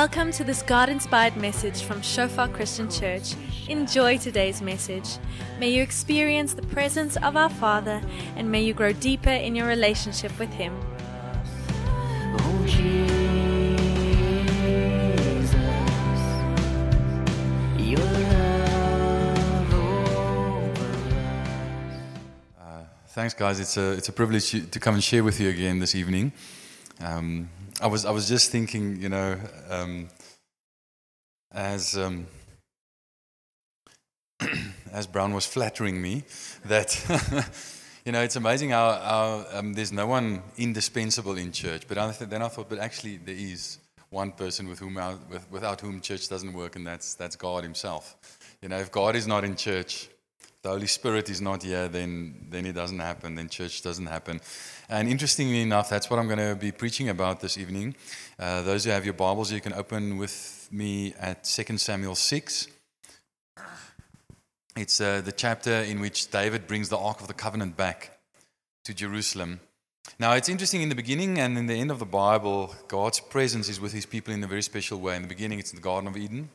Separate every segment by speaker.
Speaker 1: Welcome to this God inspired message from Shofar Christian Church. Enjoy today's message. May you experience the presence of our Father and may you grow deeper in your relationship with Him.
Speaker 2: Uh, Thanks, guys. It's a it's a privilege to come and share with you again this evening. Um, I was I was just thinking, you know, um, as um, as Brown was flattering me, that you know, it's amazing how, how um, there's no one indispensable in church. But I th- then I thought, but actually, there is one person with whom I, with, without whom church doesn't work, and that's that's God Himself. You know, if God is not in church, the Holy Spirit is not here, then, then it doesn't happen, then church doesn't happen. And interestingly enough, that's what I'm going to be preaching about this evening. Uh, those who have your Bibles, you can open with me at 2 Samuel 6. It's uh, the chapter in which David brings the Ark of the Covenant back to Jerusalem. Now, it's interesting in the beginning and in the end of the Bible, God's presence is with his people in a very special way. In the beginning, it's in the Garden of Eden.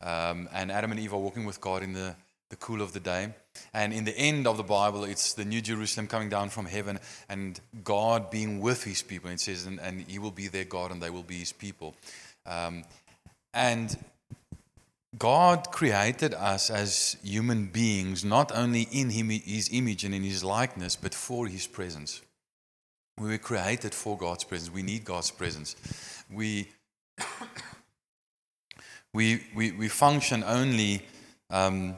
Speaker 2: Um, and Adam and Eve are walking with God in the, the cool of the day. And in the end of the Bible, it's the New Jerusalem coming down from heaven and God being with his people. It says, and, and he will be their God and they will be his people. Um, and God created us as human beings, not only in him, his image and in his likeness, but for his presence. We were created for God's presence. We need God's presence. We we, we, we function only um,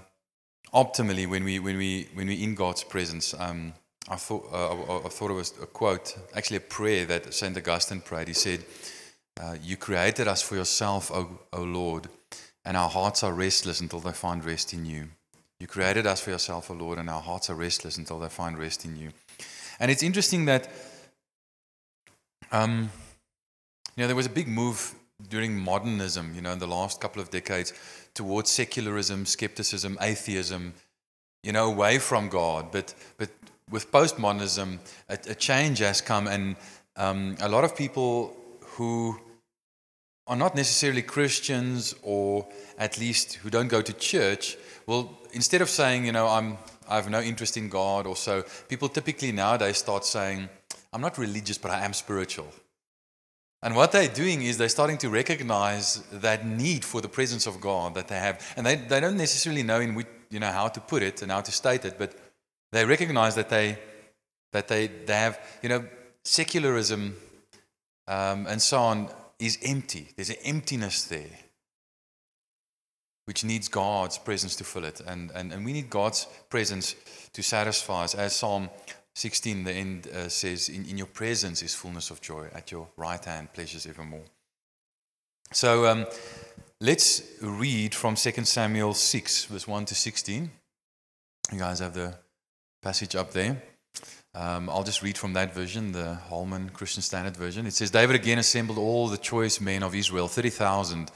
Speaker 2: optimally when we when we when we're in God's presence. Um, I thought uh, I, I thought it was a quote, actually a prayer that Saint Augustine prayed. He said, uh, "You created us for yourself, O, o Lord, and our hearts are restless until they find rest in you. You created us for yourself, O Lord, and our hearts are restless until they find rest in you." And it's interesting that. Um, you know, there was a big move during modernism, you know, in the last couple of decades towards secularism, skepticism, atheism, you know, away from God. But, but with postmodernism, a, a change has come, and um, a lot of people who are not necessarily Christians or at least who don't go to church will, instead of saying, you know, I'm, I have no interest in God or so, people typically nowadays start saying, I'm not religious, but I am spiritual. And what they're doing is they're starting to recognize that need for the presence of God that they have. And they, they don't necessarily know in which, you know, how to put it and how to state it, but they recognize that they, that they, they have, you know, secularism um, and so on is empty. There's an emptiness there which needs God's presence to fill it. And, and, and we need God's presence to satisfy us. As Psalm 16, the end uh, says, in, in your presence is fullness of joy, at your right hand, pleasures evermore. So um, let's read from 2 Samuel 6, verse 1 to 16. You guys have the passage up there. Um, I'll just read from that version, the Holman Christian Standard Version. It says, David again assembled all the choice men of Israel, 30,000.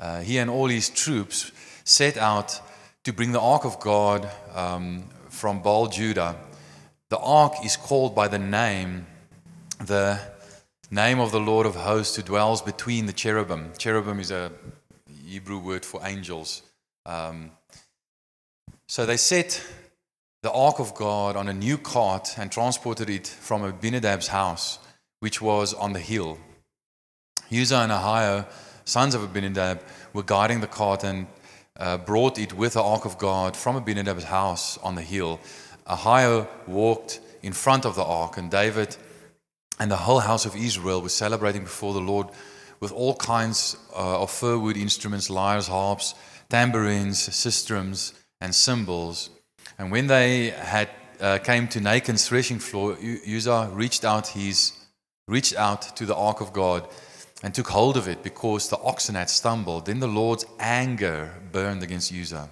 Speaker 2: Uh, he and all his troops set out to bring the ark of God um, from Baal Judah the ark is called by the name, the name of the Lord of hosts who dwells between the cherubim. Cherubim is a Hebrew word for angels. Um, so they set the ark of God on a new cart and transported it from Abinadab's house, which was on the hill. Uzzah and Ahio, sons of Abinadab, were guiding the cart and uh, brought it with the ark of God from Abinadab's house on the hill. Ahio walked in front of the ark, and David and the whole house of Israel were celebrating before the Lord with all kinds uh, of fir wood instruments, lyres, harps, tambourines, sistrums, and cymbals. And when they had uh, came to Nachon's threshing floor, Uzzah reached out his reached out to the ark of God and took hold of it because the oxen had stumbled. Then the Lord's anger burned against Uzzah,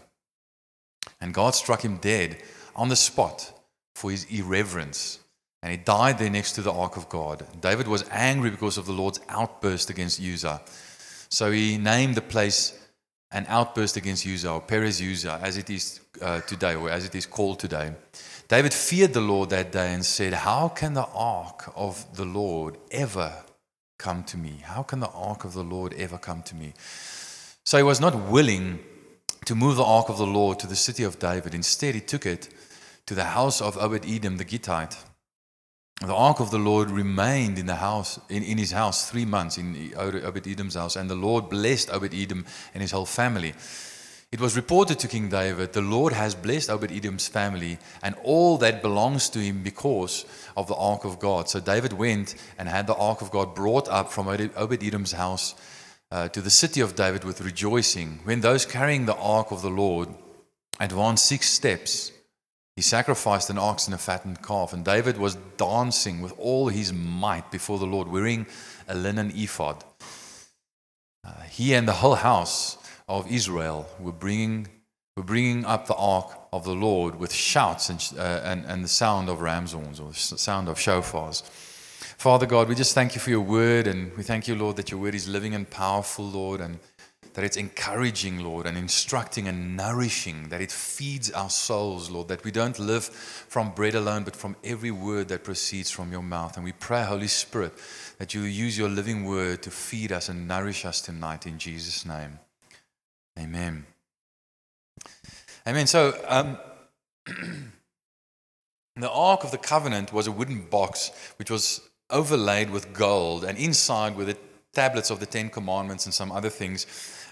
Speaker 2: and God struck him dead on the spot for his irreverence. And he died there next to the ark of God. David was angry because of the Lord's outburst against Uzzah. So he named the place an outburst against Uzzah, or Perez Uzzah, as it is uh, today, or as it is called today. David feared the Lord that day and said, How can the ark of the Lord ever come to me? How can the ark of the Lord ever come to me? So he was not willing to move the ark of the Lord to the city of David. Instead, he took it to the house of Obed Edom the Gittite. The ark of the Lord remained in the house in, in his house three months in Obed Edom's house, and the Lord blessed Obed Edom and his whole family. It was reported to King David, The Lord has blessed Obed Edom's family and all that belongs to him because of the ark of God. So David went and had the ark of God brought up from Obed Edom's house uh, to the city of David with rejoicing. When those carrying the ark of the Lord advanced six steps, he sacrificed an ox and a fattened calf. And David was dancing with all his might before the Lord, wearing a linen ephod. Uh, he and the whole house of Israel were bringing, were bringing up the ark of the Lord with shouts and, uh, and, and the sound of ram's horns or the sound of shofars. Father God, we just thank you for your word, and we thank you, Lord, that your word is living and powerful, Lord, and that it's encouraging, Lord, and instructing and nourishing, that it feeds our souls, Lord, that we don't live from bread alone, but from every word that proceeds from your mouth. And we pray, Holy Spirit, that you use your living word to feed us and nourish us tonight in Jesus' name. Amen. Amen. So, um, the Ark of the Covenant was a wooden box which was overlaid with gold, and inside were the tablets of the Ten Commandments and some other things.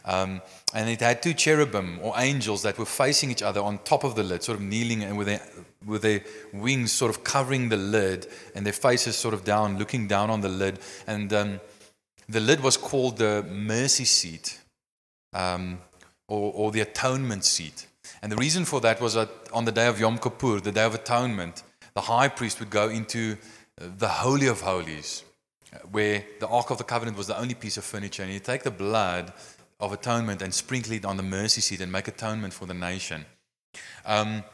Speaker 2: Um, and it had two cherubim or angels that were facing each other on top of the lid, sort of kneeling and with their, with their wings sort of covering the lid and their faces sort of down, looking down on the lid. And um, the lid was called the mercy seat. Um, or, or the atonement seat. And the reason for that was that on the day of Yom Kippur, the day of atonement, the high priest would go into uh, the Holy of Holies, where the Ark of the Covenant was the only piece of furniture. And he'd take the blood of atonement and sprinkle it on the mercy seat and make atonement for the nation. Um,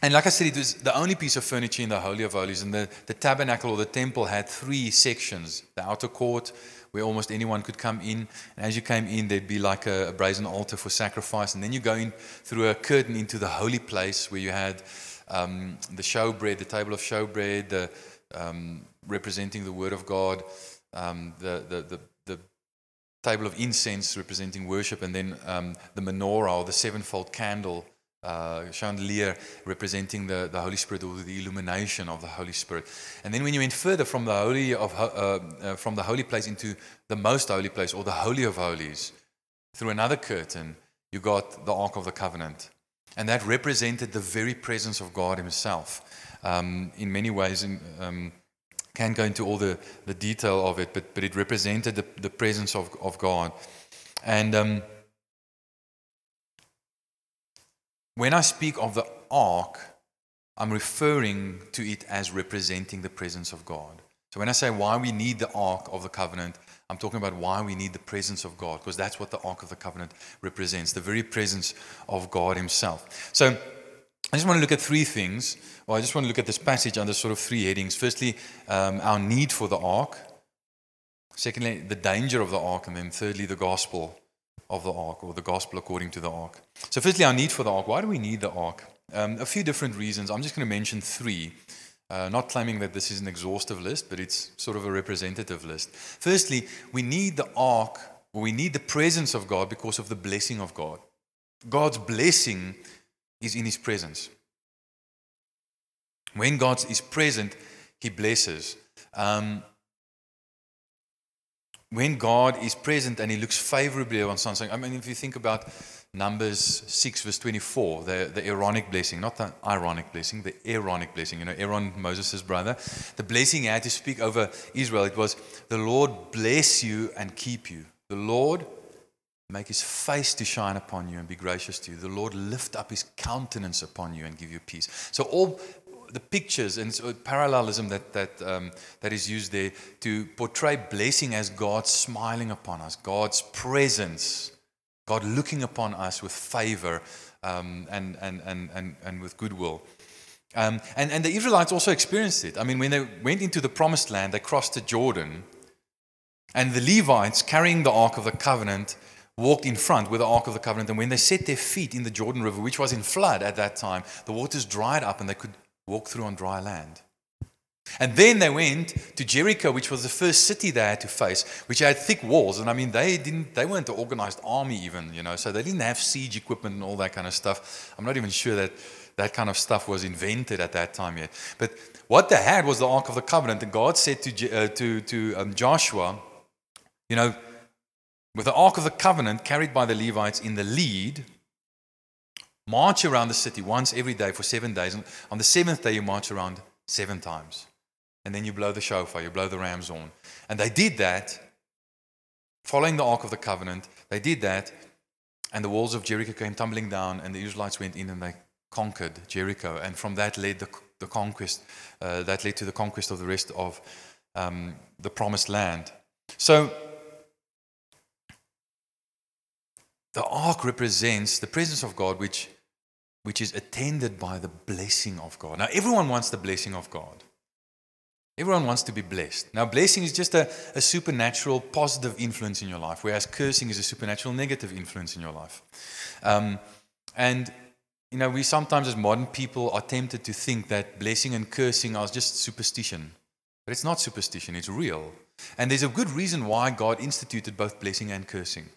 Speaker 2: and like I said, it was the only piece of furniture in the Holy of Holies. And the, the tabernacle or the temple had three sections the outer court, where almost anyone could come in. And as you came in, there'd be like a, a brazen altar for sacrifice. And then you go in through a curtain into the holy place where you had um, the showbread, the table of showbread, the, um, representing the Word of God, um, the, the, the, the, table of incense representing worship, and then um, the menorah or the sevenfold candle uh, chandelier representing the, the Holy Spirit or the illumination of the Holy Spirit. And then when you went further from the holy of uh, uh, from the holy place into the most holy place or the holy of holies, through another curtain, you got the Ark of the Covenant, and that represented the very presence of God Himself. Um, in many ways, in, um, can't go into all the, the detail of it, but but it represented the, the presence of, of God, and um, When I speak of the ark, I'm referring to it as representing the presence of God. So when I say why we need the ark of the covenant, I'm talking about why we need the presence of God, because that's what the ark of the covenant represents the very presence of God Himself. So I just want to look at three things. Well, I just want to look at this passage under sort of three headings. Firstly, um, our need for the ark. Secondly, the danger of the ark. And then thirdly, the gospel of the ark or the gospel according to the ark. So, firstly, our need for the ark. Why do we need the ark? Um, a few different reasons. I'm just going to mention three. Uh, not claiming that this is an exhaustive list, but it's sort of a representative list. Firstly, we need the ark, or we need the presence of God because of the blessing of God. God's blessing is in His presence. When God is present, He blesses. Um, when God is present and He looks favorably on something, I mean, if you think about Numbers 6, verse 24, the, the Aaronic blessing, not the ironic blessing, the Aaronic blessing, you know, Aaron, Moses' brother, the blessing he had to speak over Israel, it was, The Lord bless you and keep you. The Lord make his face to shine upon you and be gracious to you. The Lord lift up his countenance upon you and give you peace. So all the pictures and parallelism that, that, um, that is used there to portray blessing as God smiling upon us, God's presence, God looking upon us with favor um, and, and, and, and, and with goodwill. Um, and, and the Israelites also experienced it. I mean, when they went into the promised land, they crossed the Jordan, and the Levites carrying the Ark of the Covenant walked in front with the Ark of the Covenant. And when they set their feet in the Jordan River, which was in flood at that time, the waters dried up and they could walk through on dry land. And then they went to Jericho, which was the first city they had to face, which had thick walls. And I mean, they didn't, they weren't an organized army even, you know, so they didn't have siege equipment and all that kind of stuff. I'm not even sure that that kind of stuff was invented at that time yet. But what they had was the Ark of the Covenant. And God said to, uh, to, to um, Joshua, you know, with the Ark of the Covenant carried by the Levites in the lead, march around the city once every day for seven days. And on the seventh day, you march around seven times. And then you blow the shofar, you blow the ram's horn. And they did that, following the Ark of the Covenant. They did that, and the walls of Jericho came tumbling down, and the Israelites went in and they conquered Jericho. And from that led the, the conquest, uh, that led to the conquest of the rest of um, the promised land. So, the ark represents the presence of God, which, which is attended by the blessing of God. Now, everyone wants the blessing of God. Everyone wants to be blessed. Now, blessing is just a, a supernatural positive influence in your life, whereas cursing is a supernatural negative influence in your life. Um, and, you know, we sometimes, as modern people, are tempted to think that blessing and cursing are just superstition. But it's not superstition, it's real. And there's a good reason why God instituted both blessing and cursing.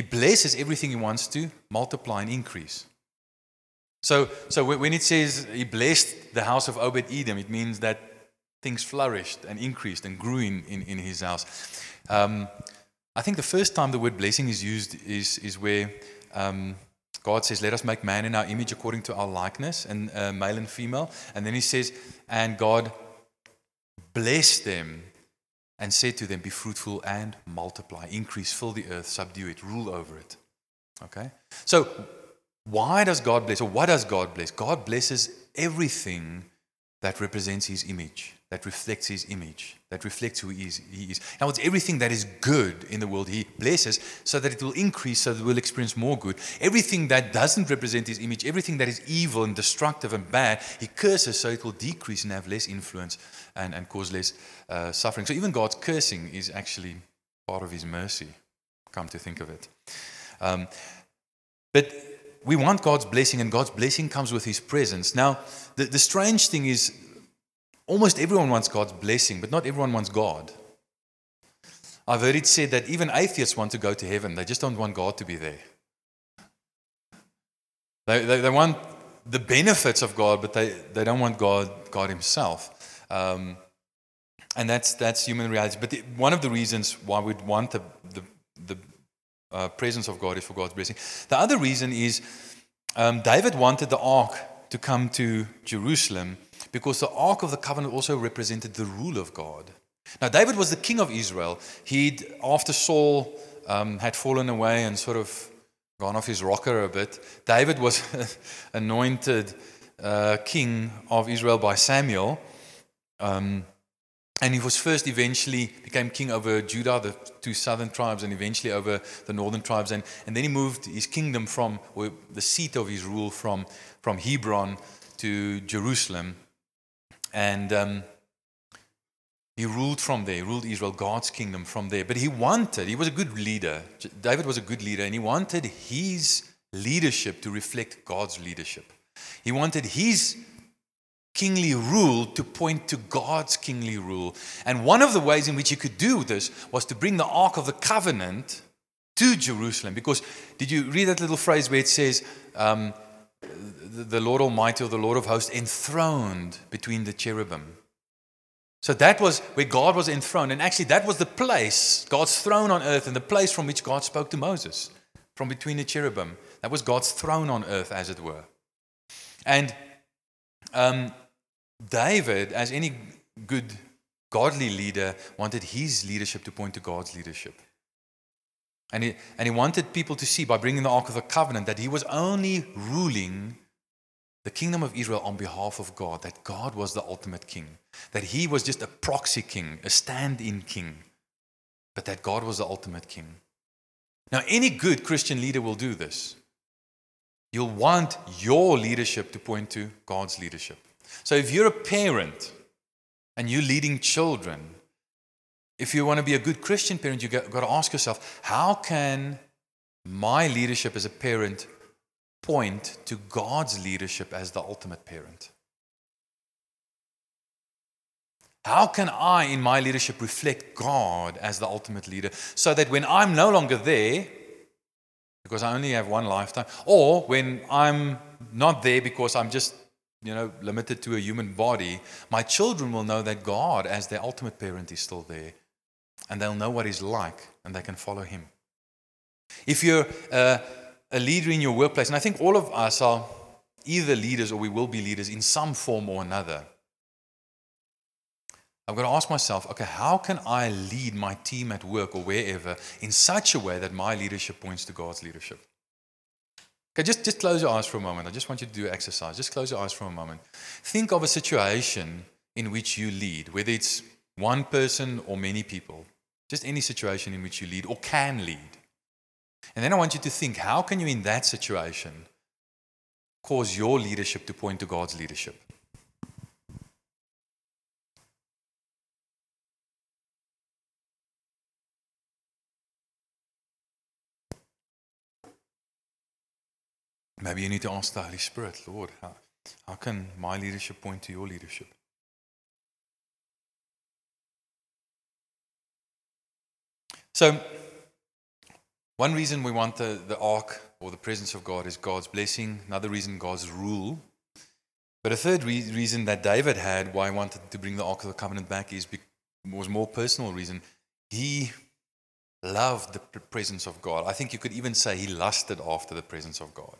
Speaker 2: He blesses everything He wants to multiply and increase. So, so when it says He blessed the house of Obed Edom, it means that things flourished and increased and grew in, in, in His house. Um, I think the first time the word blessing is used is, is where um, God says, Let us make man in our image according to our likeness, and uh, male and female. And then He says, And God blessed them and said to them, Be fruitful and multiply, increase, fill the earth, subdue it, rule over it. Okay? So, why does God bless, or what does God bless? God blesses everything that represents His image, that reflects His image, that reflects who He is. He is. Now, it's everything that is good in the world He blesses so that it will increase, so that we'll experience more good. Everything that doesn't represent His image, everything that is evil and destructive and bad, He curses so it will decrease and have less influence and, and cause less uh, suffering. So, even God's cursing is actually part of His mercy, come to think of it. Um, but we want God's blessing, and God's blessing comes with His presence. Now, the, the strange thing is, almost everyone wants God's blessing, but not everyone wants God. I've heard it said that even atheists want to go to heaven, they just don't want God to be there. They, they, they want the benefits of God, but they, they don't want God, God Himself. Um, and that's, that's human reality. But the, one of the reasons why we'd want the, the, the uh, presence of God is for God's blessing. The other reason is um, David wanted the ark to come to Jerusalem because the ark of the covenant also represented the rule of God. Now, David was the king of Israel. He'd, after Saul um, had fallen away and sort of gone off his rocker a bit, David was anointed uh, king of Israel by Samuel. Um, and he was first eventually became king over Judah, the two southern tribes, and eventually over the northern tribes. And, and then he moved his kingdom from, or the seat of his rule from, from Hebron to Jerusalem. And um, he ruled from there, he ruled Israel, God's kingdom from there. But he wanted, he was a good leader. David was a good leader, and he wanted his leadership to reflect God's leadership. He wanted his kingly rule to point to God's kingly rule. And one of the ways in which he could do this was to bring the Ark of the Covenant to Jerusalem. Because did you read that little phrase where it says, um, the, Lord Almighty or the Lord of hosts enthroned between the cherubim? So that was where God was enthroned. And actually, that was the place, God's throne on earth, and the place from which God spoke to Moses, from between the cherubim. That was God's throne on earth, as it were. And um, David, as any good godly leader, wanted his leadership to point to God's leadership. And he, and he wanted people to see by bringing the Ark of the Covenant that he was only ruling the kingdom of Israel on behalf of God, that God was the ultimate king, that he was just a proxy king, a stand in king, but that God was the ultimate king. Now, any good Christian leader will do this. You'll want your leadership to point to God's leadership. So if you're a parent and you're leading children, if you want to be a good Christian parent, you've got, to ask yourself how can my leadership as a parent point to God's leadership as the ultimate parent? How can I, in my leadership, reflect God as the ultimate leader so that when I'm no longer there, because I only have one lifetime, or when I'm not there because I'm just, you know, limited to a human body, my children will know that God, as their ultimate parent, is still there. And they'll know what He's like and they can follow Him. If you're uh, a leader in your workplace, and I think all of us are either leaders or we will be leaders in some form or another. I've got to ask myself, okay, how can I lead my team at work or wherever in such a way that my leadership points to God's leadership? Okay, just, just close your eyes for a moment. I just want you to do an exercise. Just close your eyes for a moment. Think of a situation in which you lead, whether it's one person or many people, just any situation in which you lead or can lead. And then I want you to think, how can you, in that situation, cause your leadership to point to God's leadership? Maybe you need to ask the Holy Spirit, Lord, how, how can my leadership point to your leadership? So, one reason we want the, the ark or the presence of God is God's blessing. Another reason, God's rule. But a third re- reason that David had why he wanted to bring the ark of the covenant back is be- was more personal reason. He loved the presence of God. I think you could even say he lusted after the presence of God.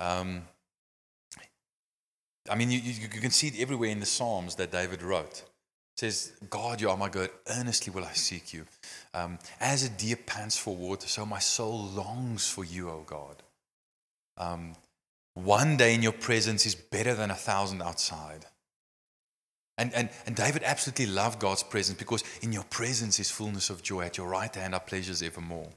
Speaker 2: Um, I mean, you, you, you can see it everywhere in the Psalms that David wrote. Says, God, you are my God, earnestly will I seek you. Um, as a deer pants for water, so my soul longs for you, O God. Um, one day in your presence is better than a thousand outside. And, and, and David absolutely loved God's presence because in your presence is fullness of joy. At your right hand are pleasures evermore.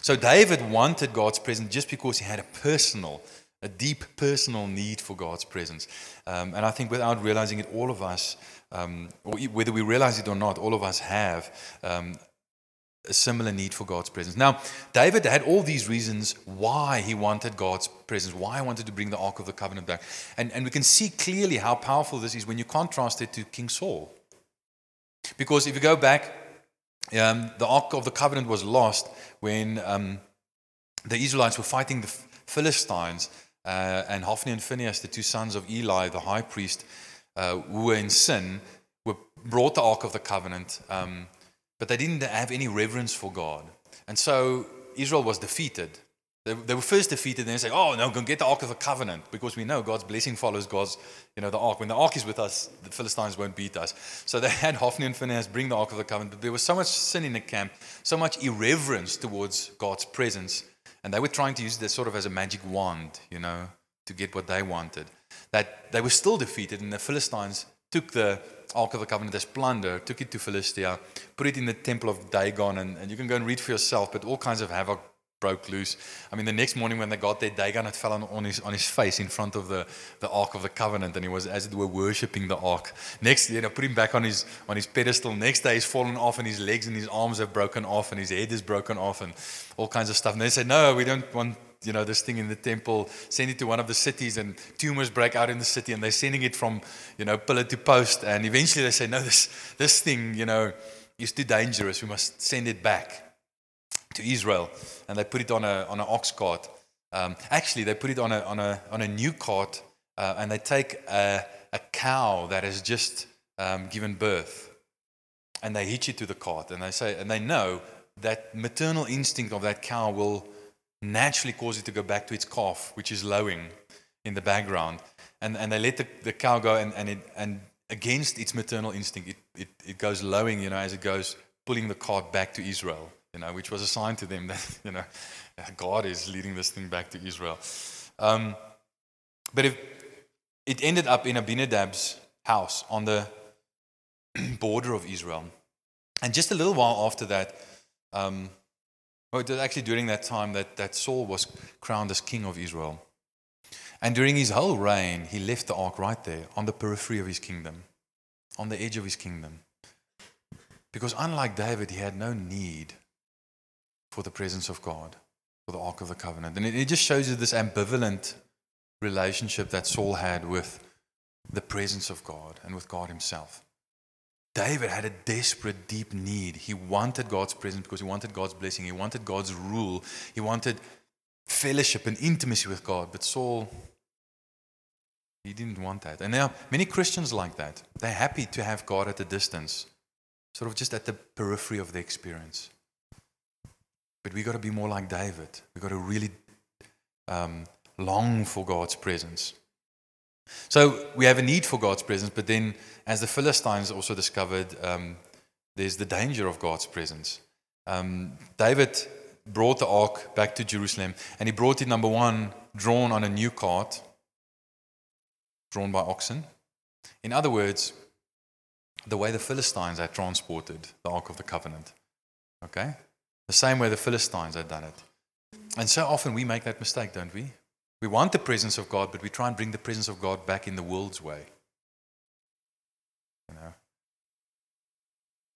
Speaker 2: So David wanted God's presence just because he had a personal, a deep personal need for God's presence. Um, and I think without realizing it, all of us, um, whether we realize it or not, all of us have um, a similar need for God's presence. Now, David had all these reasons why he wanted God's presence, why he wanted to bring the Ark of the Covenant back. And, and we can see clearly how powerful this is when you contrast it to King Saul. Because if you go back, um, the Ark of the Covenant was lost when um, the Israelites were fighting the Philistines, uh, and Hophni and Phinehas, the two sons of Eli, the high priest, uh, who were in sin, were brought the Ark of the Covenant. Um, but they didn't have any reverence for God. And so Israel was defeated. They, they were first defeated, and they say, Oh, no, go get the Ark of the Covenant, because we know God's blessing follows God's, you know, the Ark. When the Ark is with us, the Philistines won't beat us. So they had Hophni and Phinehas bring the Ark of the Covenant, but there was so much sin in the camp, so much irreverence towards God's presence, and they were trying to use this sort of as a magic wand, you know, to get what they wanted. That they were still defeated, and the Philistines took the Ark of the Covenant as plunder, took it to Philistia, put it in the temple of Dagon, and, and you can go and read for yourself, but all kinds of havoc broke loose. I mean, the next morning when they got there, Dagon had fallen on his, on his face in front of the, the Ark of the Covenant, and he was, as it were, worshipping the Ark. Next, you know, put him back on his, on his pedestal. Next day, he's fallen off, and his legs and his arms have broken off, and his head is broken off, and all kinds of stuff. And they said, No, we don't want you know, this thing in the temple, send it to one of the cities, and tumors break out in the city, and they're sending it from, you know, pillar to post. And eventually they say, no, this, this thing, you know, is too dangerous. We must send it back to Israel. And they put it on, a, on an ox cart. Um, actually, they put it on a, on a, on a new cart, uh, and they take a, a cow that has just um, given birth, and they hitch it to the cart, and they say, and they know that maternal instinct of that cow will naturally cause it to go back to its calf, which is lowing in the background. And, and they let the, the cow go, and, and, it, and against its maternal instinct, it, it, it goes lowing, you know, as it goes, pulling the cart back to Israel, you know, which was a sign to them that, you know, God is leading this thing back to Israel. Um, but if it ended up in Abinadab's house on the border of Israel. And just a little while after that, um, Oh, was actually during that time that, that Saul was crowned as king of Israel. And during his whole reign, he left the ark right there on the periphery of his kingdom, on the edge of his kingdom. Because unlike David, he had no need for the presence of God, for the ark of the covenant. And it, it just shows you this ambivalent relationship that Saul had with the presence of God and with God himself. David had a desperate, deep need. He wanted God's presence because he wanted God's blessing. He wanted God's rule. He wanted fellowship and intimacy with God. But Saul, he didn't want that. And are many Christians like that. They're happy to have God at a distance, sort of just at the periphery of the experience. But we got to be more like David. We got to really um, long for God's presence. So we have a need for God's presence, but then, as the Philistines also discovered, um, there's the danger of God's presence. Um, David brought the ark back to Jerusalem, and he brought it, number one, drawn on a new cart, drawn by oxen. In other words, the way the Philistines had transported the Ark of the Covenant. Okay? The same way the Philistines had done it. And so often we make that mistake, don't we? We want the presence of God, but we try and bring the presence of God back in the world's way. You know?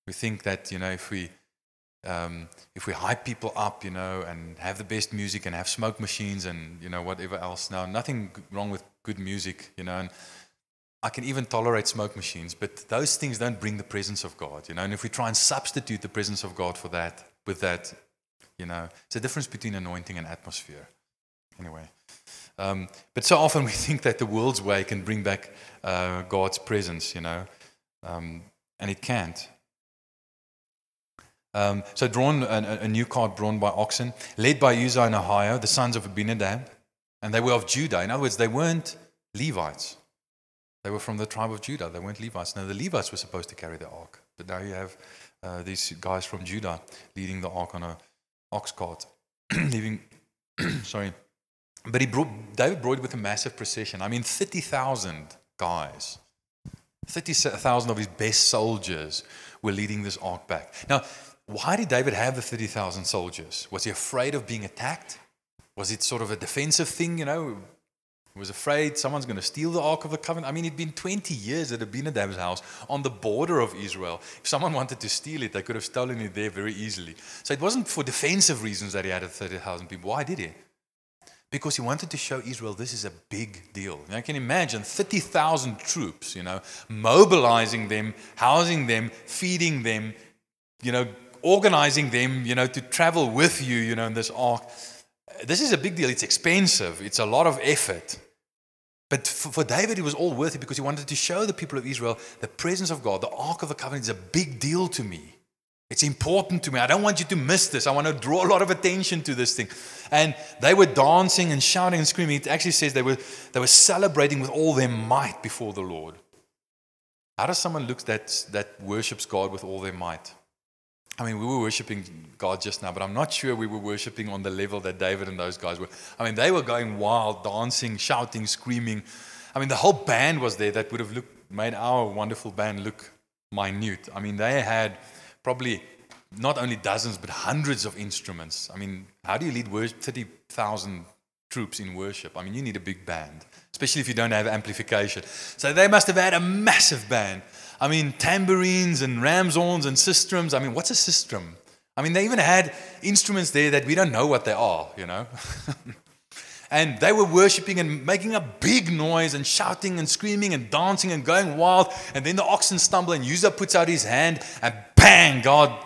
Speaker 2: We think that, you know, if we um, if we hype people up, you know, and have the best music and have smoke machines and you know whatever else. Now, nothing wrong with good music, you know, and I can even tolerate smoke machines, but those things don't bring the presence of God, you know. And if we try and substitute the presence of God for that, with that, you know, it's a difference between anointing and atmosphere. Anyway, um, but so often we think that the world's way can bring back uh, God's presence, you know, um, and it can't. Um, so drawn a, a new cart drawn by oxen, led by Uzzah and Ahio, the sons of Abinadab, and they were of Judah. In other words, they weren't Levites. They were from the tribe of Judah. They weren't Levites. Now the Levites were supposed to carry the ark, but now you have uh, these guys from Judah leading the ark on a ox cart, leaving. sorry, but he brought David brought it with a massive precision. I mean, thirty thousand guys, thirty thousand of his best soldiers were leading this ark back. Now, why did David have the 30,000 soldiers? Was he afraid of being attacked? Was it sort of a defensive thing, you know? He was afraid someone's going to steal the Ark of the Covenant. I mean, it'd been 20 years that it had been at Abinadab's house on the border of Israel. If someone wanted to steal it, they could have stolen it there very easily. So it wasn't for defensive reasons that he had 30,000 people. Why did he? Because he wanted to show Israel this is a big deal. Now, you can imagine 30,000 troops, you know, mobilizing them, housing them, feeding them, you know, organizing them, you know, to travel with you, you know, in this ark. This is a big deal. It's expensive. It's a lot of effort. But for David, it was all worth it because he wanted to show the people of Israel the presence of God. The Ark of the Covenant is a big deal to me. It's important to me. I don't want you to miss this. I want to draw a lot of attention to this thing. And they were dancing and shouting and screaming. It actually says they were, they were celebrating with all their might before the Lord. How does someone look that, that worships God with all their might? I mean, we were worshiping God just now, but I'm not sure we were worshiping on the level that David and those guys were. I mean, they were going wild, dancing, shouting, screaming. I mean, the whole band was there that would have looked, made our wonderful band look minute. I mean, they had probably not only dozens, but hundreds of instruments. I mean, how do you lead worship, 30,000 troops in worship? I mean, you need a big band, especially if you don't have amplification. So they must have had a massive band. I mean, tambourines and ram's horns and sistrums. I mean, what's a sistrum? I mean, they even had instruments there that we don't know what they are, you know. and they were worshiping and making a big noise and shouting and screaming and dancing and going wild. And then the oxen stumble and Uzzah puts out his hand and bang, God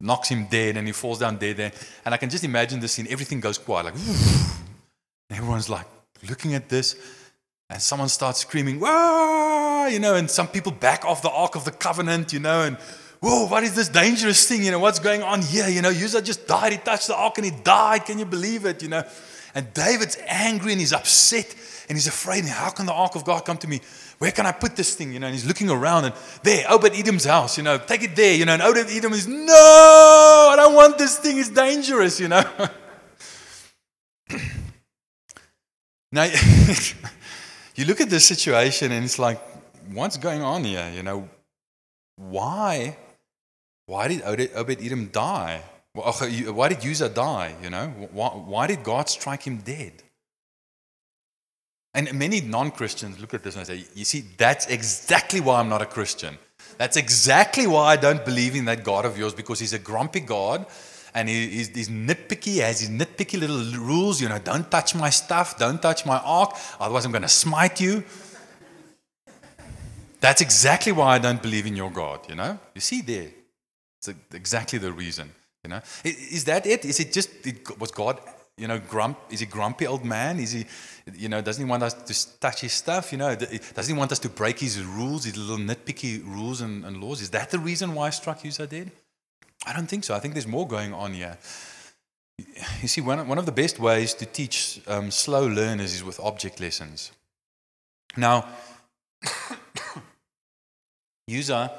Speaker 2: knocks him dead and he falls down dead. And I can just imagine this scene. Everything goes quiet, like, everyone's like looking at this. And someone starts screaming, Whoa! You know, and some people back off the Ark of the Covenant, you know, and whoa, what is this dangerous thing? You know, what's going on here? You know, Uzzah just died. He touched the Ark and he died. Can you believe it? You know, and David's angry and he's upset and he's afraid. How can the Ark of God come to me? Where can I put this thing? You know, and he's looking around and there, Obed Edom's house, you know, take it there, you know, and Obed Edom is, no, I don't want this thing. It's dangerous, you know. now, you look at this situation and it's like, what's going on here? You know, why? Why did Obed Edom die? Why did Uzzah die? You know, why, why did God strike him dead? And many non Christians look at this and say, You see, that's exactly why I'm not a Christian. That's exactly why I don't believe in that God of yours because he's a grumpy God and he, he's, he's nitpicky, he has his nitpicky little rules. You know, don't touch my stuff, don't touch my ark, otherwise I'm going to smite you. That's exactly why I don't believe in your God, you know? You see there. It's exactly the reason, you know? Is that it? Is it just, was God, you know, grump, is he grumpy old man? Is he, you know, doesn't he want us to touch his stuff, you know? Doesn't he want us to break his rules, his little nitpicky rules and, and laws? Is that the reason why I struck you so dead? I don't think so. I think there's more going on here. You see, one, one of the best ways to teach um, slow learners is with object lessons. Now, Uzzah,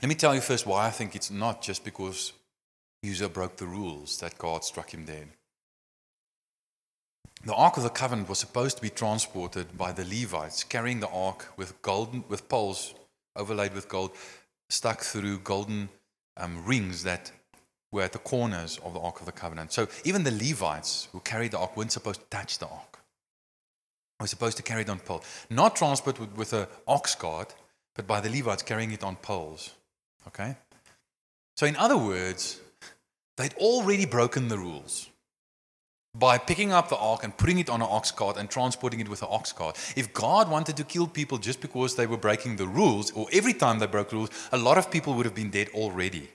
Speaker 2: let me tell you first why I think it's not just because Uzzah broke the rules that God struck him dead. The Ark of the Covenant was supposed to be transported by the Levites, carrying the Ark with golden with poles overlaid with gold, stuck through golden um, rings that were at the corners of the Ark of the Covenant. So even the Levites who carried the Ark weren't supposed to touch the Ark. They were supposed to carry it on poles. Not transport with, with an ox cart, but by the Levites carrying it on poles. Okay? So in other words, they'd already broken the rules by picking up the ark and putting it on an ox cart and transporting it with an ox cart. If God wanted to kill people just because they were breaking the rules, or every time they broke rules, a lot of people would have been dead already.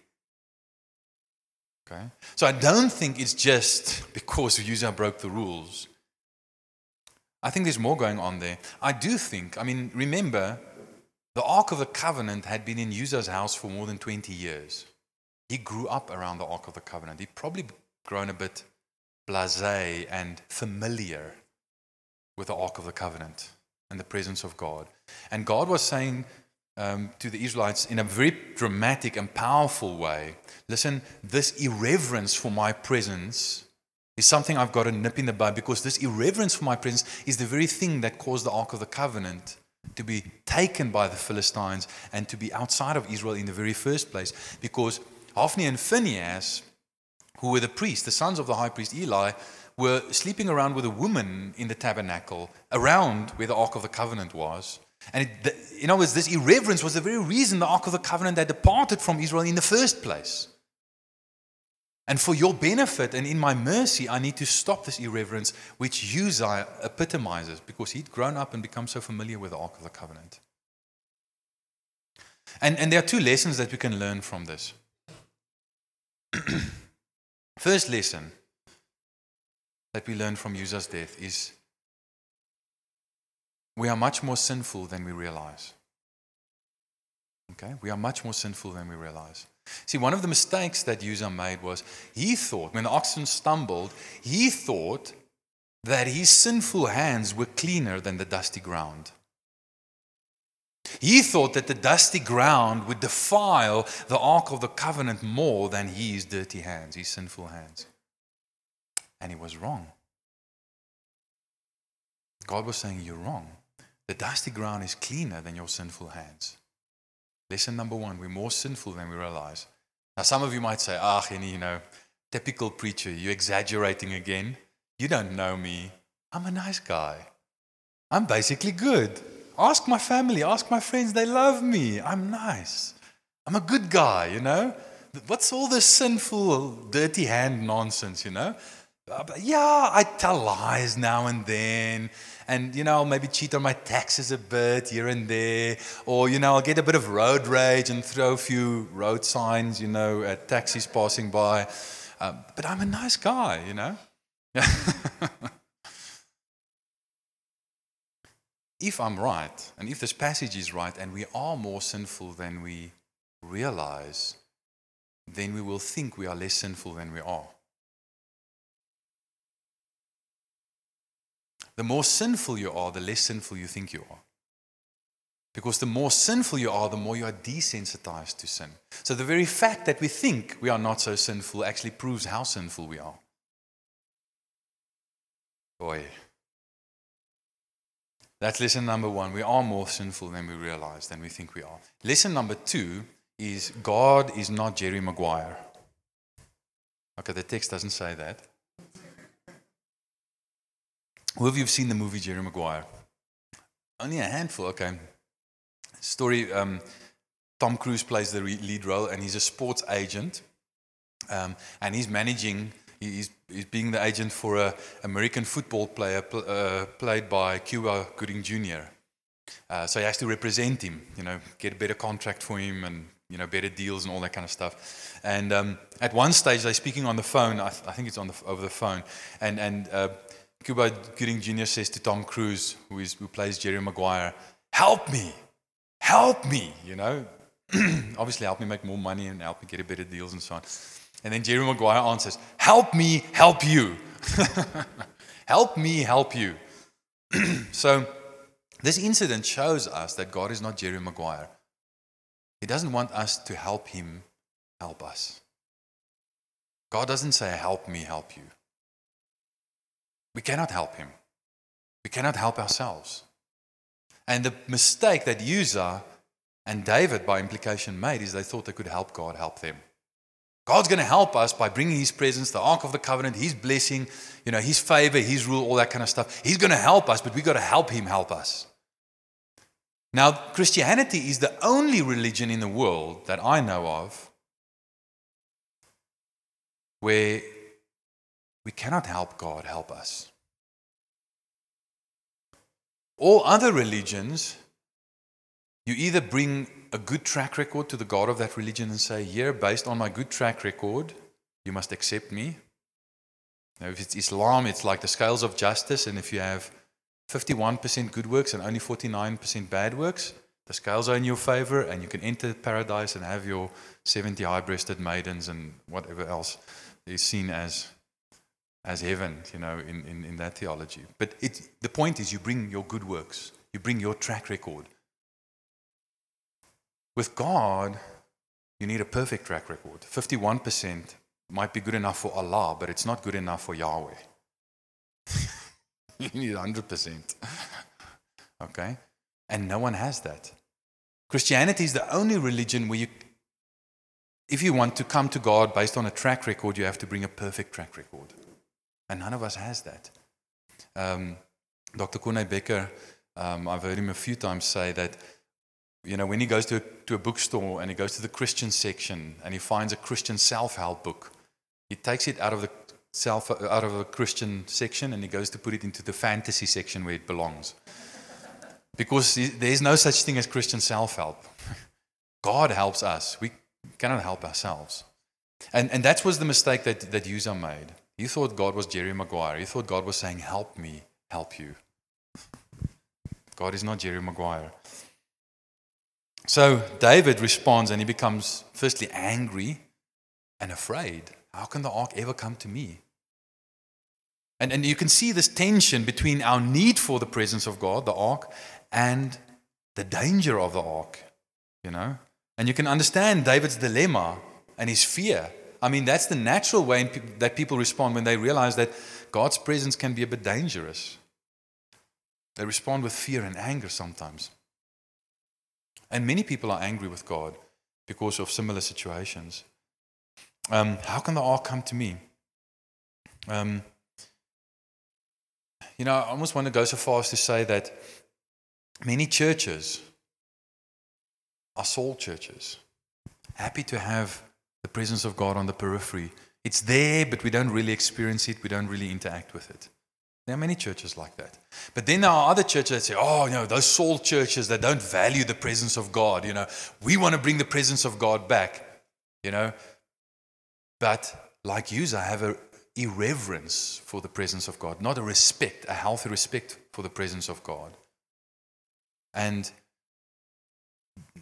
Speaker 2: Okay? So I don't think it's just because Uzzah broke the rules. I think there's more going on there. I do think, I mean, remember, the Ark of the Covenant had been in Uzzah's house for more than 20 years. He grew up around the Ark of the Covenant. He'd probably grown a bit blase and familiar with the Ark of the Covenant and the presence of God. And God was saying um, to the Israelites in a very dramatic and powerful way listen, this irreverence for my presence is something I've got to nip in the bud because this irreverence for my presence is the very thing that caused the Ark of the Covenant to be taken by the Philistines and to be outside of Israel in the very first place. Because Hophni and Phinehas, who were the priests, the sons of the high priest Eli, were sleeping around with a woman in the tabernacle around where the Ark of the Covenant was. And it, the, in other words, this irreverence was the very reason the Ark of the Covenant had departed from Israel in the first place. And for your benefit and in my mercy, I need to stop this irreverence, which Uzziah epitomizes because he'd grown up and become so familiar with the Ark of the Covenant. And, and there are two lessons that we can learn from this. First lesson that we learn from Uzzah's death is we are much more sinful than we realize. Okay? We are much more sinful than we realize. See, one of the mistakes that Uzzah made was he thought, when the oxen stumbled, he thought that his sinful hands were cleaner than the dusty ground. He thought that the dusty ground would defile the Ark of the Covenant more than his dirty hands, his sinful hands. And he was wrong. God was saying, You're wrong. The dusty ground is cleaner than your sinful hands. Lesson number one we're more sinful than we realize. Now, some of you might say, Ah, Henny, you know, typical preacher, you're exaggerating again. You don't know me. I'm a nice guy. I'm basically good. Ask my family, ask my friends, they love me. I'm nice. I'm a good guy, you know? What's all this sinful, dirty hand nonsense, you know? Uh, Yeah, I tell lies now and then. And, you know, I'll maybe cheat on my taxes a bit here and there. Or, you know, I'll get a bit of road rage and throw a few road signs, you know, at taxis passing by. Um, but I'm a nice guy, you know? if I'm right, and if this passage is right, and we are more sinful than we realize, then we will think we are less sinful than we are. The more sinful you are, the less sinful you think you are. Because the more sinful you are, the more you are desensitized to sin. So the very fact that we think we are not so sinful actually proves how sinful we are. Boy. That's lesson number one. We are more sinful than we realize, than we think we are. Lesson number two is God is not Jerry Maguire. Okay, the text doesn't say that. Who of you have seen the movie Jerry Maguire? Only a handful, okay. Story um, Tom Cruise plays the lead role, and he's a sports agent. Um, and he's managing he's, he's being the agent for a American football player pl- uh, played by Cuba Gooding Jr. Uh, so he has to represent him, you know, get a better contract for him and, you know, better deals and all that kind of stuff. And um, at one stage, they're speaking on the phone. I, th- I think it's on the, over the phone. And, and uh, Cuba Gooding Jr. says to Tom Cruise, who, is, who plays Jerry Maguire, help me, help me, you know. Obviously, help me make more money and help me get a better deals and so on. And then Jerry Maguire answers, help me, help you. help me, help you. so this incident shows us that God is not Jerry Maguire. He doesn't want us to help him help us. God doesn't say, help me, help you. We cannot help him. We cannot help ourselves. And the mistake that Uzzah and David, by implication, made is they thought they could help God help them. God's going to help us by bringing His presence, the Ark of the Covenant, His blessing, you know, His favor, His rule, all that kind of stuff. He's going to help us, but we've got to help Him help us. Now, Christianity is the only religion in the world that I know of where we cannot help God help us. All other religions, you either bring a good track record to the God of that religion and say, Here, based on my good track record, you must accept me. Now, if it's Islam, it's like the scales of justice, and if you have 51% good works and only 49% bad works, the scales are in your favor, and you can enter paradise and have your 70 high breasted maidens and whatever else is seen as, as heaven, you know, in, in, in that theology. But it, the point is, you bring your good works, you bring your track record. With God, you need a perfect track record. 51% might be good enough for Allah, but it's not good enough for Yahweh. you need 100%. Okay? And no one has that. Christianity is the only religion where you, if you want to come to God based on a track record, you have to bring a perfect track record. And none of us has that. Um, Dr. Corné Bekker, um, I've heard him a few times say that you know, when he goes to a, to a bookstore and he goes to the Christian section and he finds a Christian self-help book, he takes it out of the self out of the Christian section and he goes to put it into the fantasy section where it belongs. Because there is no such thing as Christian self-help. God helps us. We cannot help ourselves. And, and that was the mistake that, that Uzzah made. He thought God was Jerry Maguire. He thought God was saying, Help me, help you. God is not Jerry Maguire. So David responds and he becomes firstly angry and afraid. How can the ark ever come to me? And, and you can see this tension between our need for the presence of God, the ark, and the danger of the ark, you know? And you can understand David's dilemma and his fear. I mean, that's the natural way pe- that people respond when they realize that God's presence can be a bit dangerous. They respond with fear and anger sometimes. And many people are angry with God because of similar situations. Um, how can the ark come to me? Um, you know, I almost want to go so far as to say that many churches are Saul churches, happy to have the presence of God on the periphery. It's there, but we don't really experience it, we don't really interact with it. There are many churches like that. But then there are other churches that say, oh, you know, those Saul churches that don't value the presence of God, you know, we want to bring the presence of God back, you know. But like you, I have a irreverence for the presence of God, not a respect, a healthy respect for the presence of God. And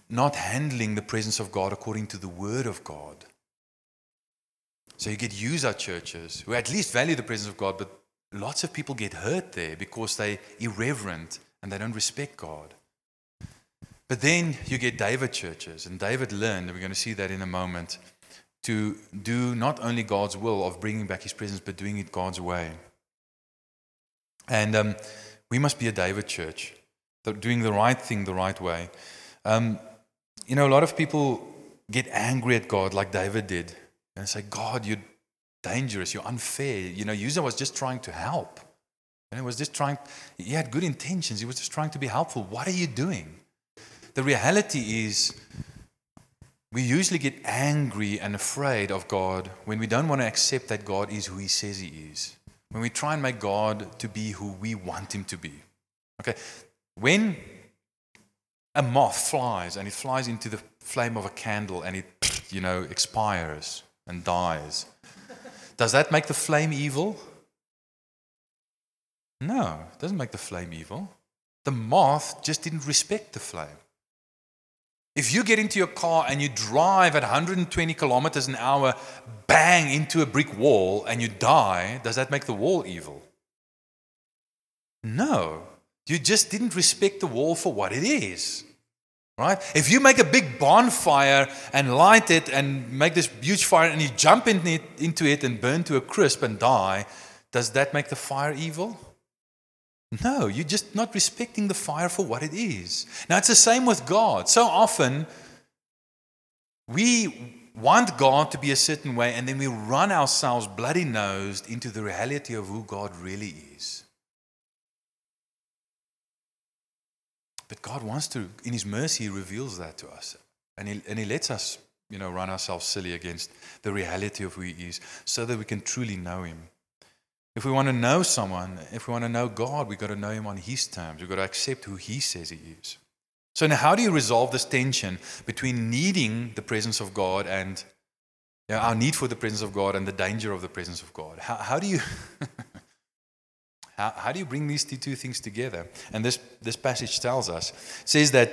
Speaker 2: not handling the presence of God according to the word of God. So you get Uzzah churches who at least value the presence of God, but lots of people get hurt there because they're irreverent and they don't respect God. But then you get David churches, and David learned, and we're going to see that in a moment, to do not only God's will of bringing back his presence, but doing it God's way. And um, we must be a David church, doing the right thing the right way. Um, you know, a lot of people get angry at God like David did and say, God, you're dangerous, you're unfair. You know, Uzzah was just trying to help. And he was just trying, he had good intentions, he was just trying to be helpful. What are you doing? The reality is, we usually get angry and afraid of God when we don't want to accept that God is who He says He is. When we try and make God to be who we want Him to be. Okay, when a moth flies and it flies into the flame of a candle and it, you know, expires and dies, does that make the flame evil? No, it doesn't make the flame evil. The moth just didn't respect the flame. If you get into your car and you drive at 120 kilometers an hour, bang into a brick wall, and you die, does that make the wall evil? No. You just didn't respect the wall for what it is. Right? If you make a big bonfire and light it and make this huge fire and you jump in it, into it and burn to a crisp and die, does that make the fire evil? No, you're just not respecting the fire for what it is. Now, it's the same with God. So often, we want God to be a certain way, and then we run ourselves bloody nosed into the reality of who God really is. But God wants to, in His mercy, He reveals that to us. And He, and he lets us, you know, run ourselves silly against the reality of who He is so that we can truly know Him. If we want to know someone, if we want to know God, we've got to know Him on His terms. We've got to accept who He says He is. So, now how do you resolve this tension between needing the presence of God and you know, our need for the presence of God and the danger of the presence of God? How, how do you. how, how do you bring these two, things together? And this, this passage tells us, says that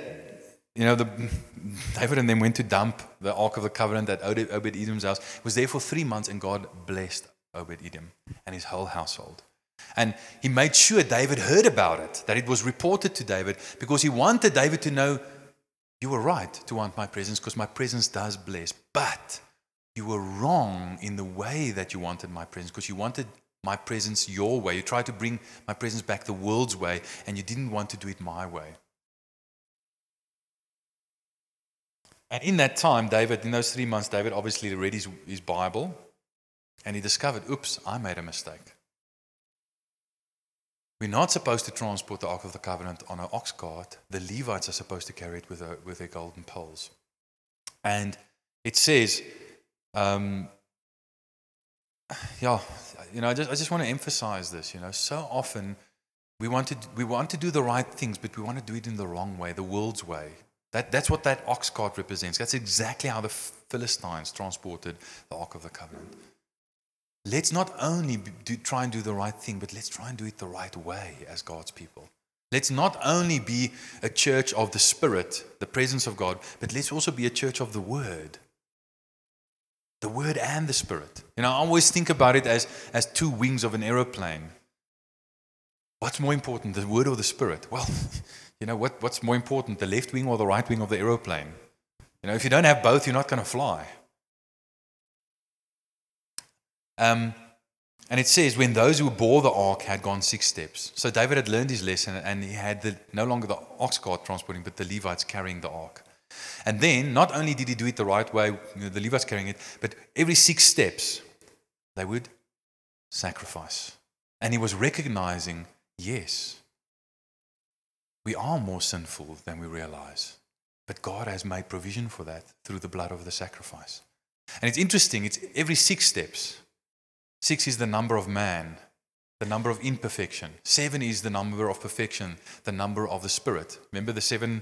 Speaker 2: you know, the, David and them went to dump the Ark of the Covenant at Obed Edom's house. It was there for three months, and God blessed Obed Edom and his whole household. And he made sure David heard about it, that it was reported to David, because he wanted David to know you were right to want my presence, because my presence does bless. But you were wrong in the way that you wanted my presence, because you wanted my presence your way. You tried to bring my presence back the world's way, and you didn't want to do it my way. And in that time, David, in those three months, David obviously read his, his Bible and he discovered, oops, I made a mistake. We're not supposed to transport the Ark of the Covenant on an ox cart. The Levites are supposed to carry it with, a, with their golden poles. And it says, um, yeah, you know, I just, I just want to emphasize this. You know, so often we want, to, we want to do the right things, but we want to do it in the wrong way, the world's way. That, that's what that ox cart represents. That's exactly how the Philistines transported the Ark of the Covenant. Let's not only do, try and do the right thing, but let's try and do it the right way as God's people. Let's not only be a church of the Spirit, the presence of God, but let's also be a church of the Word. The Word and the Spirit. You know, I always think about it as, as two wings of an aeroplane. What's more important, the Word or the Spirit? Well, you know, what, what's more important, the left wing or the right wing of the aeroplane? You know, if you don't have both, you're not going to fly. Um, and it says, when those who bore the ark had gone six steps. So David had learned his lesson and he had the, no longer the ox cart transporting, but the Levites carrying the ark. And then, not only did he do it the right way, you know, the Levites carrying it, but every six steps, they would sacrifice. And he was recognizing, yes, we are more sinful than we realize. But God has made provision for that through the blood of the sacrifice. And it's interesting, it's every six steps. Six is the number of man, the number of imperfection. Seven is the number of perfection, the number of the Spirit. Remember the seven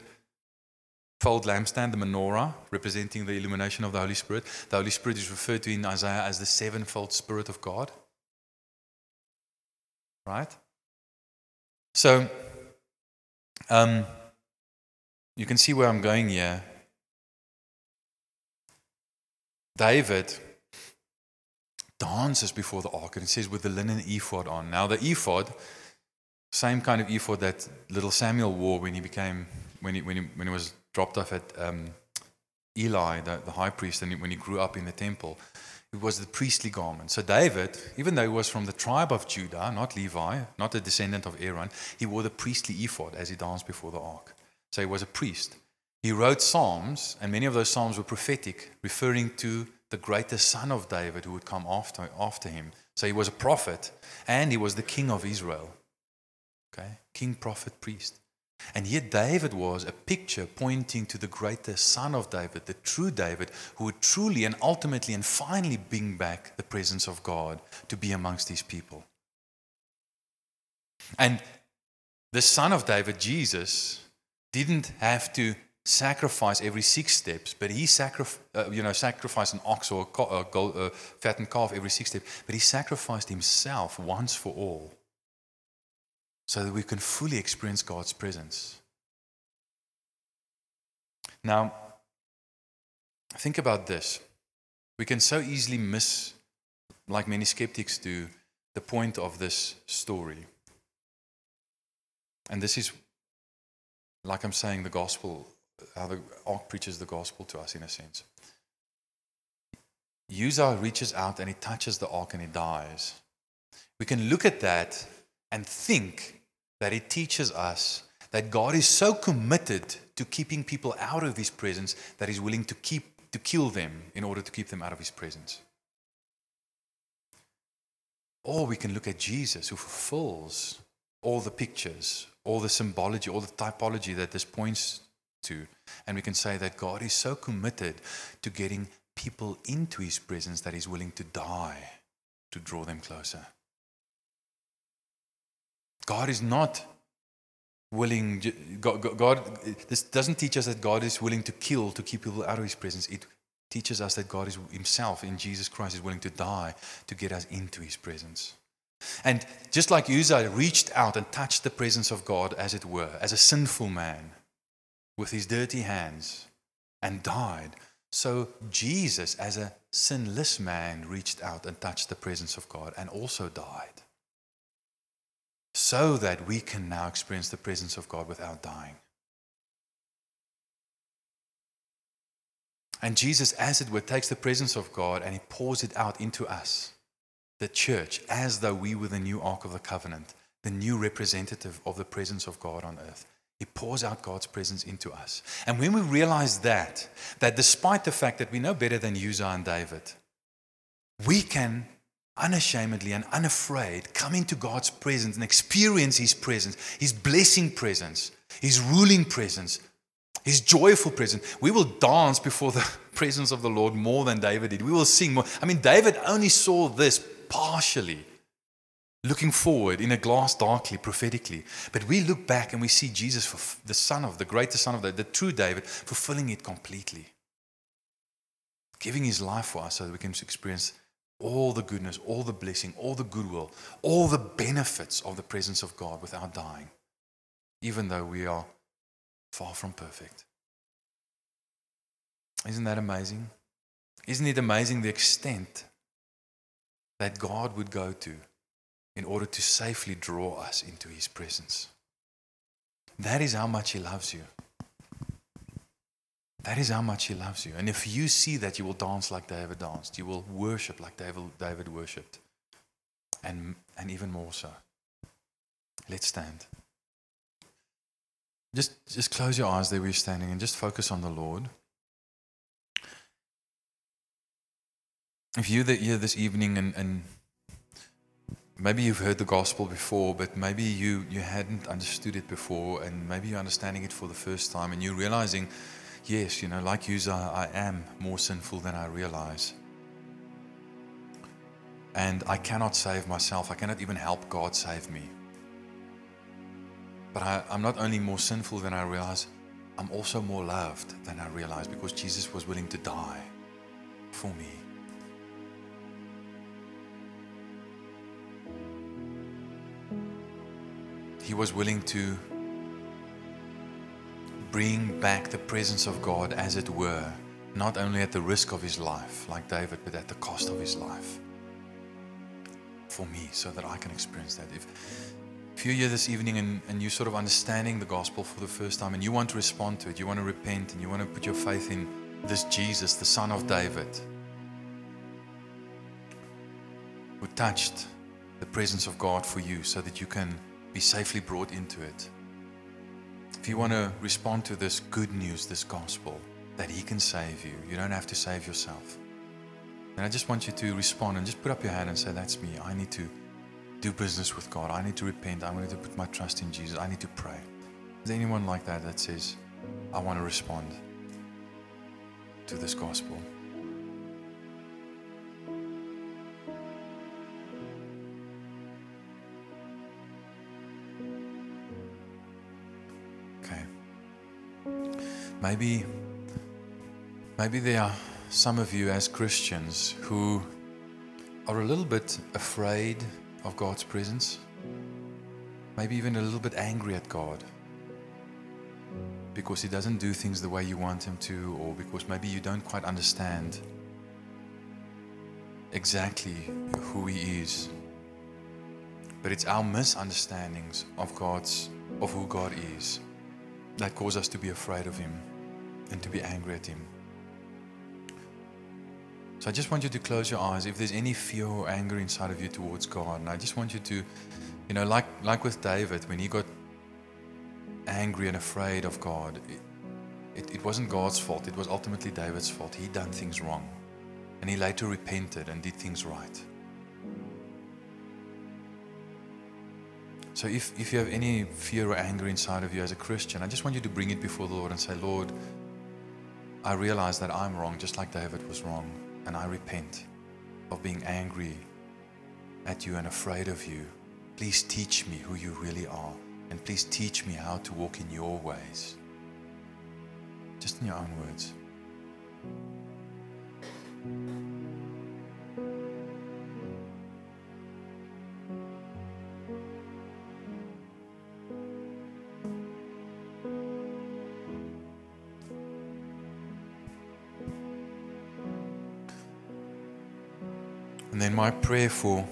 Speaker 2: fold lampstand, the menorah, representing the illumination of the Holy Spirit. The Holy Spirit is referred to in Isaiah as the sevenfold Spirit of God. Right? So, um, you can see where I'm going here. David dances before the ark, and it says with the linen ephod on. Now, the ephod, same kind of ephod that little Samuel wore when he became, when he, when he, when he was dropped off at um, Eli, the, the high priest, and when he grew up in the temple. It was the priestly garment. So David, even though he was from the tribe of Judah, not Levi, not a descendant of Aaron, he wore the priestly ephod as he danced before the ark. So he was a priest. He wrote psalms, and many of those psalms were prophetic, referring to the greatest son of David who would come after, after him. So he was a prophet and he was the king of Israel. Okay? King, prophet, priest. And yet, David was a picture pointing to the greater son of David, the true David, who would truly and ultimately and finally bring back the presence of God to be amongst these people. And the son of David, Jesus, didn't have to sacrifice every six steps, but he sacrif- uh, you know, sacrificed an ox or a, co- a, gold, a fattened calf every six steps, but he sacrificed himself once for all so that we can fully experience God's presence. Now, think about this. We can so easily miss, like many skeptics do, the point of this story. And this is, like I'm saying, the gospel, how the ark preaches the gospel to us in a sense. Uzzah reaches out and he touches the ark and he dies. We can look at that and think that it teaches us that God is so committed to keeping people out of his presence that he's willing to keep to kill them in order to keep them out of his presence. Or we can look at Jesus who fulfills all the pictures, all the symbology, all the typology that this points to. And we can say that God is so committed to getting people into his presence that he's willing to die to draw them closer. God is not willing, God, God- this doesn't teach us that God is willing to kill to keep people out of his presence. It teaches us that God is himself in Jesus Christ is willing to die to get us into his presence. And just like Uzzah reached out and touched the presence of God, as it were, as a sinful man with his dirty hands and died, so Jesus, as a sinless man, reached out and touched the presence of God and also died. So that we can now experience the presence of God without dying. And Jesus, as it were, takes the presence of God and he pours it out into us the church as though we were the new Ark of the Covenant, the new representative of the presence of God on earth. He pours out God's presence into us. And when we realize that, that despite the fact that we know better than Uzzah and David, we can unashamedly and unafraid come into God's presence and experience His presence, His blessing presence, His ruling presence, His joyful presence. We will dance before the presence of the Lord more than David did. We will sing more. I mean, David only saw this partially, looking forward in a glass darkly, prophetically. But we look back and we see Jesus, the son of the greatest son of the, the true David, fulfilling it completely, giving his life for us so that we can experience all the goodness, all the blessing, all the goodwill, all the benefits of the presence of God without dying, even though we are far from perfect. Isn't that amazing? Isn't it amazing the extent that God would go to in order to safely draw us into His presence? That is how much He loves you. That is how much He loves you. And if you see that, you will dance like David danced. You will worship like David, David worshipped. And, and even more so. Let's stand. Just, just close your eyes there where you're standing and just focus on the Lord. If you're here this evening and, and maybe you've heard the gospel before, but maybe you, you hadn't understood it before, and maybe you're understanding it for the first time, and you're realizing, yes, you know, like you, I am more sinful than I realize. And I cannot save myself, I cannot even help God save me. But I, I'm not only more sinful than I realize, I'm also more loved than I realize because Jesus was willing to die for me. He was willing to bring back the presence of God, as it were, not only at the risk of his life, like David, but at the cost of his life for me, so that I can experience that. If, if you're here this evening and, and you're sort of understanding the gospel for the first time and you want to respond to it, you want to repent and you want to put your faith in this Jesus, the Son of David, who touched the presence of God for you so that you can be safely brought into it. If you want to respond to this good news, this gospel, that He can save you, you don't have to save yourself. And I just want you to respond and just put up your hand and say, That's me. I need to do business with God. I need to repent. I need to put my trust in Jesus. I need to pray. Is there anyone like that that says, I want to respond to this gospel? Maybe maybe there are some of you as Christians who are a little bit afraid of God's presence. Maybe even a little bit angry at God because He doesn't do things the way you want Him to, or because maybe you don't quite understand exactly who He is. But it's our misunderstandings of God's of who God is that cause us to be afraid of Him and to be angry at Him. So I just want you to close your eyes. If there's any fear or anger inside of you towards God, and I just want you to, you know, like like with David when he got angry and afraid of God, it, it, it wasn't God's fault. It was ultimately David's fault. He'd done things wrong, and he later repented and did things right. So if, if you have any fear or anger inside of you as a Christian, I just want you to bring it before the Lord and say, Lord, I realize that I'm wrong, just like David was wrong, and I repent of being angry at you and afraid of you. Please teach me who you really are, and please teach me how to walk in your ways. Just in your own words. My prayer for,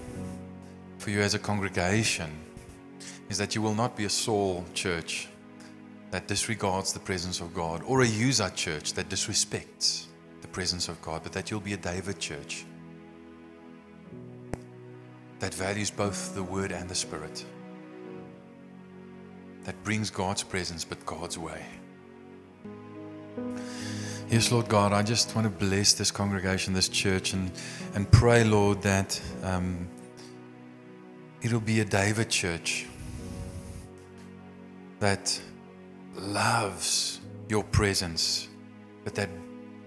Speaker 2: for you as a congregation is that you will not be a Saul church that disregards the presence of God or a Uzzah church that disrespects the presence of God, but that you'll be a David church that values both the Word and the Spirit, that brings God's presence but God's way. Yes, Lord God, I just want to bless this congregation, this church, and, and pray, Lord, that um, it'll be a David church that loves your presence, but that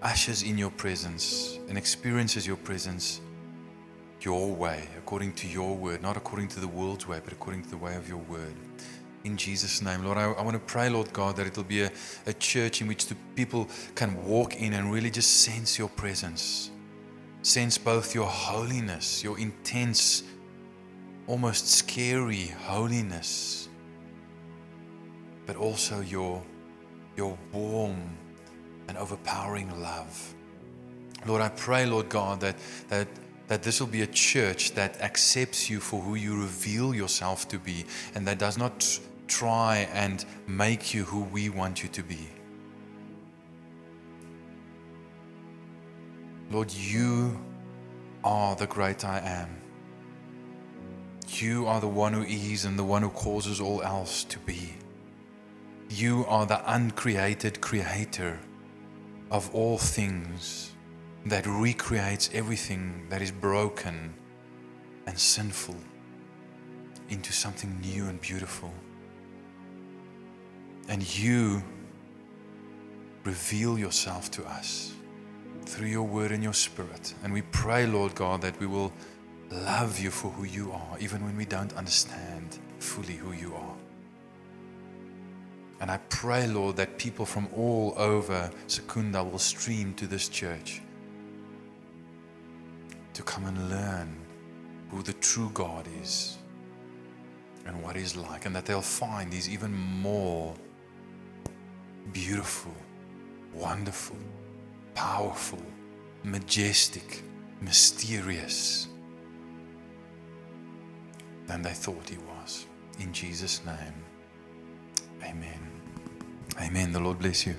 Speaker 2: ushers in your presence and experiences your presence your way, according to your word, not according to the world's way, but according to the way of your word in Jesus' name. Lord, I, I, want to pray, Lord God, that it'll be a, a church in which the people can walk in and really just sense your presence. Sense both your holiness, your intense, almost scary holiness, but also your, your warm and overpowering love. Lord, I pray, Lord God, that, that that this will be a church that accepts you for who you reveal yourself to be and that does not try and make you who we want you to be. Lord, you are the great I am. You are the one who is and the one who causes all else to be. You are the uncreated creator of all things that recreates everything that is broken and sinful into something new and beautiful. And you reveal yourself to us through your word and your spirit. And we pray, Lord God, that we will love you for who you are, even when we don't understand fully who you are. And I pray, Lord, that people from all over Secunda will stream to this church to come and learn who the true God is and what He's like, and that they'll find He's even more beautiful, wonderful, powerful, majestic, mysterious than they thought He was. In Jesus' name, amen. Amen. The Lord bless you.